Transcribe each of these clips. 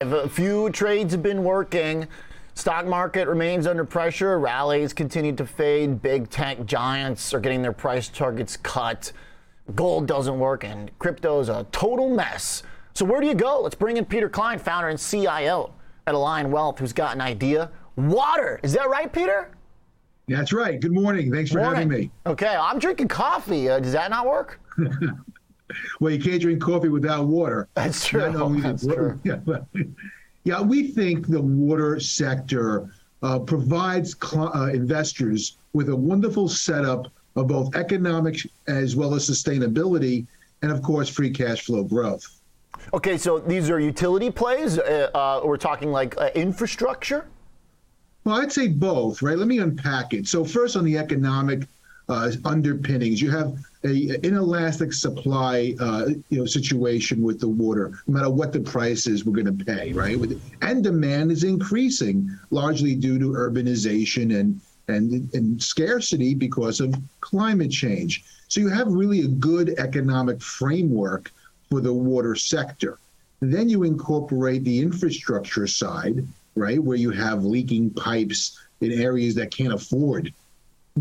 A few trades have been working. Stock market remains under pressure. Rallies continue to fade. Big tech giants are getting their price targets cut. Gold doesn't work, and crypto's a total mess. So where do you go? Let's bring in Peter Klein, founder and CIO at Align Wealth, who's got an idea. Water. Is that right, Peter? That's right. Good morning. Thanks for Morning. having me. Okay, I'm drinking coffee. Uh, does that not work? Well, you can't drink coffee without water. That's true. Not only the- That's true. Yeah, yeah, we think the water sector uh, provides cl- uh, investors with a wonderful setup of both economic as well as sustainability, and of course, free cash flow growth. Okay, so these are utility plays. Uh, uh, we're talking like uh, infrastructure. Well, I'd say both, right? Let me unpack it. So first, on the economic uh, underpinnings, you have a inelastic supply, uh, you know, situation with the water. No matter what the price is, we're going to pay, right? And demand is increasing, largely due to urbanization and and and scarcity because of climate change. So you have really a good economic framework for the water sector. Then you incorporate the infrastructure side, right, where you have leaking pipes in areas that can't afford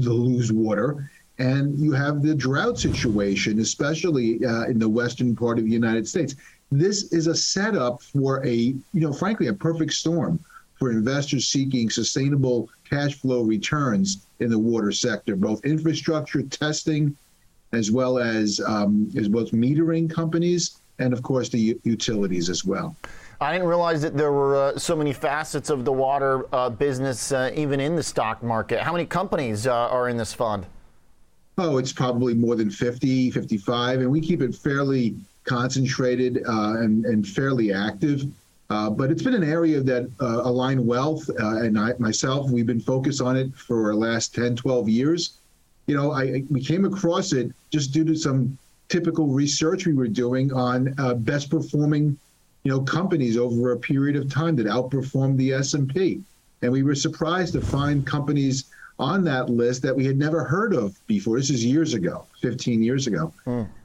to lose water. And you have the drought situation, especially uh, in the western part of the United States. This is a setup for a, you know, frankly, a perfect storm for investors seeking sustainable cash flow returns in the water sector, both infrastructure testing, as well as um, as as metering companies, and of course the u- utilities as well. I didn't realize that there were uh, so many facets of the water uh, business, uh, even in the stock market. How many companies uh, are in this fund? Oh, it's probably more than 50, 55, and we keep it fairly concentrated uh, and, and fairly active. Uh, but it's been an area that Align Wealth and I, myself, we've been focused on it for the last 10, 12 years. You know, I, we came across it just due to some typical research we were doing on best performing, you know, companies over a period of time that outperformed the S&P. And we were surprised to find companies on that list that we had never heard of before. This is years ago, 15 years ago.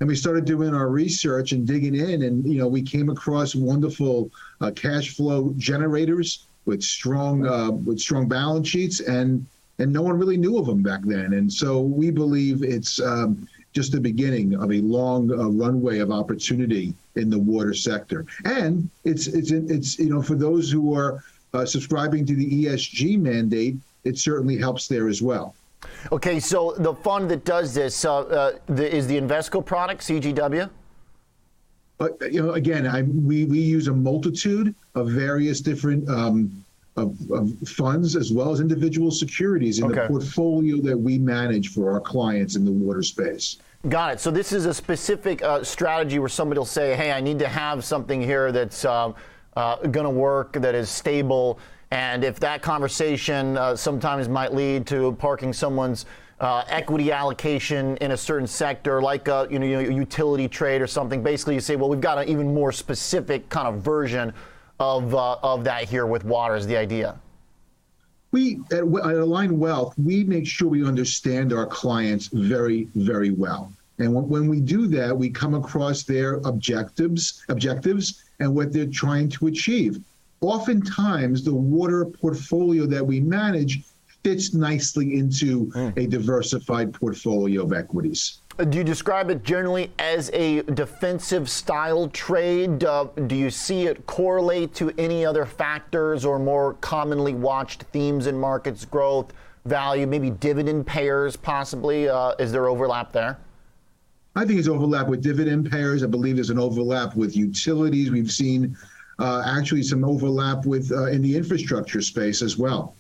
And we started doing our research and digging in, and you know, we came across wonderful uh, cash flow generators with strong uh, with strong balance sheets, and and no one really knew of them back then. And so we believe it's um, just the beginning of a long uh, runway of opportunity in the water sector, and it's it's it's you know for those who are uh, subscribing to the ESG mandate, it certainly helps there as well. Okay, so the fund that does this uh, uh, the, is the Invesco product, CGW? But you know, again, I, we we use a multitude of various different um, of, of funds as well as individual securities in Okay. the portfolio that we manage for our clients in the water space. Got it. So this is a specific uh, strategy where somebody will say, "Hey, I need to have something here that's um, uh, going to work, that is stable." And if that conversation uh, sometimes might lead to parking someone's uh, equity allocation in a certain sector, like a you know a utility trade or something, basically you say, "Well, we've got an even more specific kind of version of uh, of that here with water." Is the idea? We at, at Align Wealth, we make sure we understand our clients very, very well. And when, when we do that, we come across their objectives, objectives, and what they're trying to achieve. Oftentimes, the water portfolio that we manage fits nicely into a diversified portfolio of equities. Do you describe it generally as a defensive style trade? Uh, do you see it correlate to any other factors or more commonly watched themes in markets, growth, value, maybe dividend payers possibly? Uh, is there overlap there? I think there's overlap with dividend payers. I believe there's an overlap with utilities. We've seen uh, actually some overlap with uh, in the infrastructure space as well.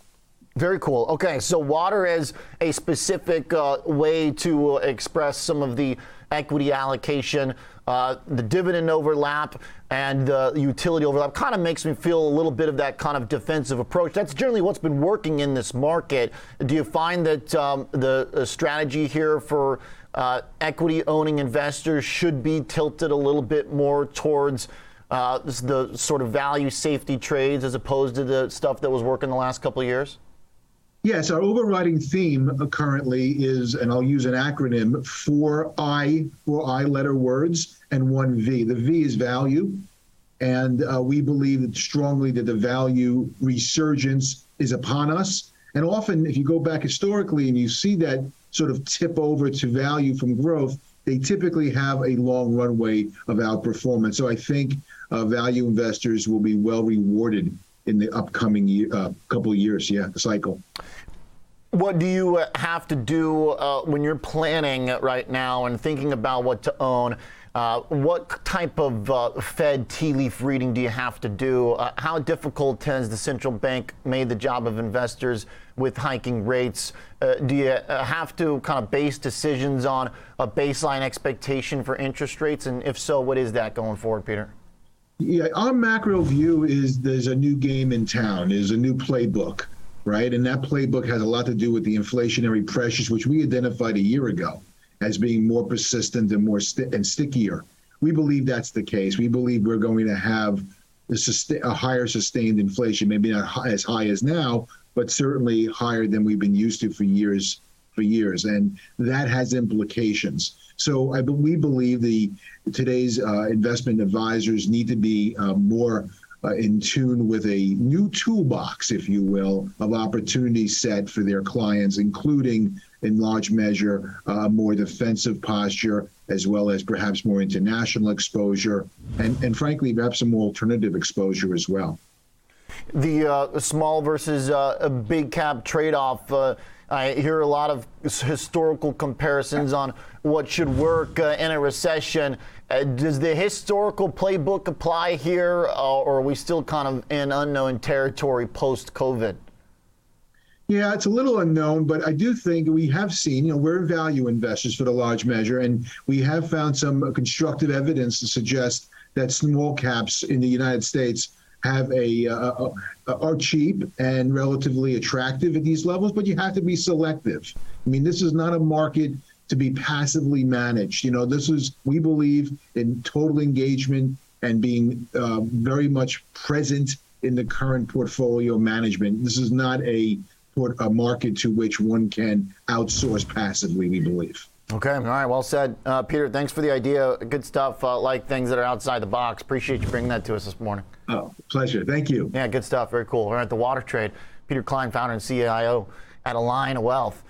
Very cool. Okay, so water is a specific uh, way to express some of the equity allocation. Uh, the dividend overlap and the utility overlap kind of makes me feel a little bit of that kind of defensive approach. That's generally what's been working in this market. Do you find that um, the, the strategy here for uh, equity owning investors should be tilted a little bit more towards? Uh, the sort of value safety trades as opposed to the stuff that was working the last couple of years? Yes, our overriding theme uh, currently is, and I'll use an acronym, four I, four I letter words and one V. The V is value, And uh, we believe strongly that the value resurgence is upon us. And often, if you go back historically and you see that sort of tip over to value from growth, they typically have a long runway of outperformance. So I think uh, value investors will be well rewarded in the upcoming year, uh, couple years. Yeah, the cycle. What do you uh, have to do uh, when you're planning right now and thinking about what to own? Uh, what type of uh, Fed tea leaf reading do you have to do? Uh, how difficult has the central bank made the job of investors with hiking rates? Uh, do you uh, have to kind of base decisions on a baseline expectation for interest rates? And if so, what is that going forward, Peter? Yeah, our macro view is there's a new game in town, there's a new playbook, right? And that playbook has a lot to do with the inflationary pressures, which we identified a year ago as being more persistent and more st- and stickier. We believe that's the case. We believe we're going to have a, a higher sustained inflation, maybe not high, as high as now, but certainly higher than we've been used to for years for years, and that has implications. So I, we believe the today's uh, investment advisors need to be uh, more uh, in tune with a new toolbox, if you will, of opportunity set for their clients, including in large measure a more defensive posture, as well as perhaps more international exposure, and, and frankly, perhaps some more alternative exposure as well. The uh, small versus uh, big cap trade off. Uh, I hear a lot of historical comparisons on what should work uh, in a recession. Uh, does the historical playbook apply here, uh, or are we still kind of in unknown territory post COVID? Yeah, it's a little unknown, but I do think we have seen, you know, we're value investors for the large measure, and we have found some constructive evidence to suggest that small caps in the United States have a uh, uh, are cheap and relatively attractive at these levels, but you have to be selective. I mean, this is not a market to be passively managed. You know, this is we believe in total engagement and being uh, very much present in the current portfolio management. This is not a a market to which one can outsource passively. We believe. Okay. All right. Well said, uh, Peter. Thanks for the idea. Good stuff. Uh, like things that are outside the box. Appreciate you bringing that to us this morning. Oh, pleasure. Thank you. Yeah, good stuff. Very cool. We're at the Water Trade. Peter Klein, founder and CIO at Align Wealth.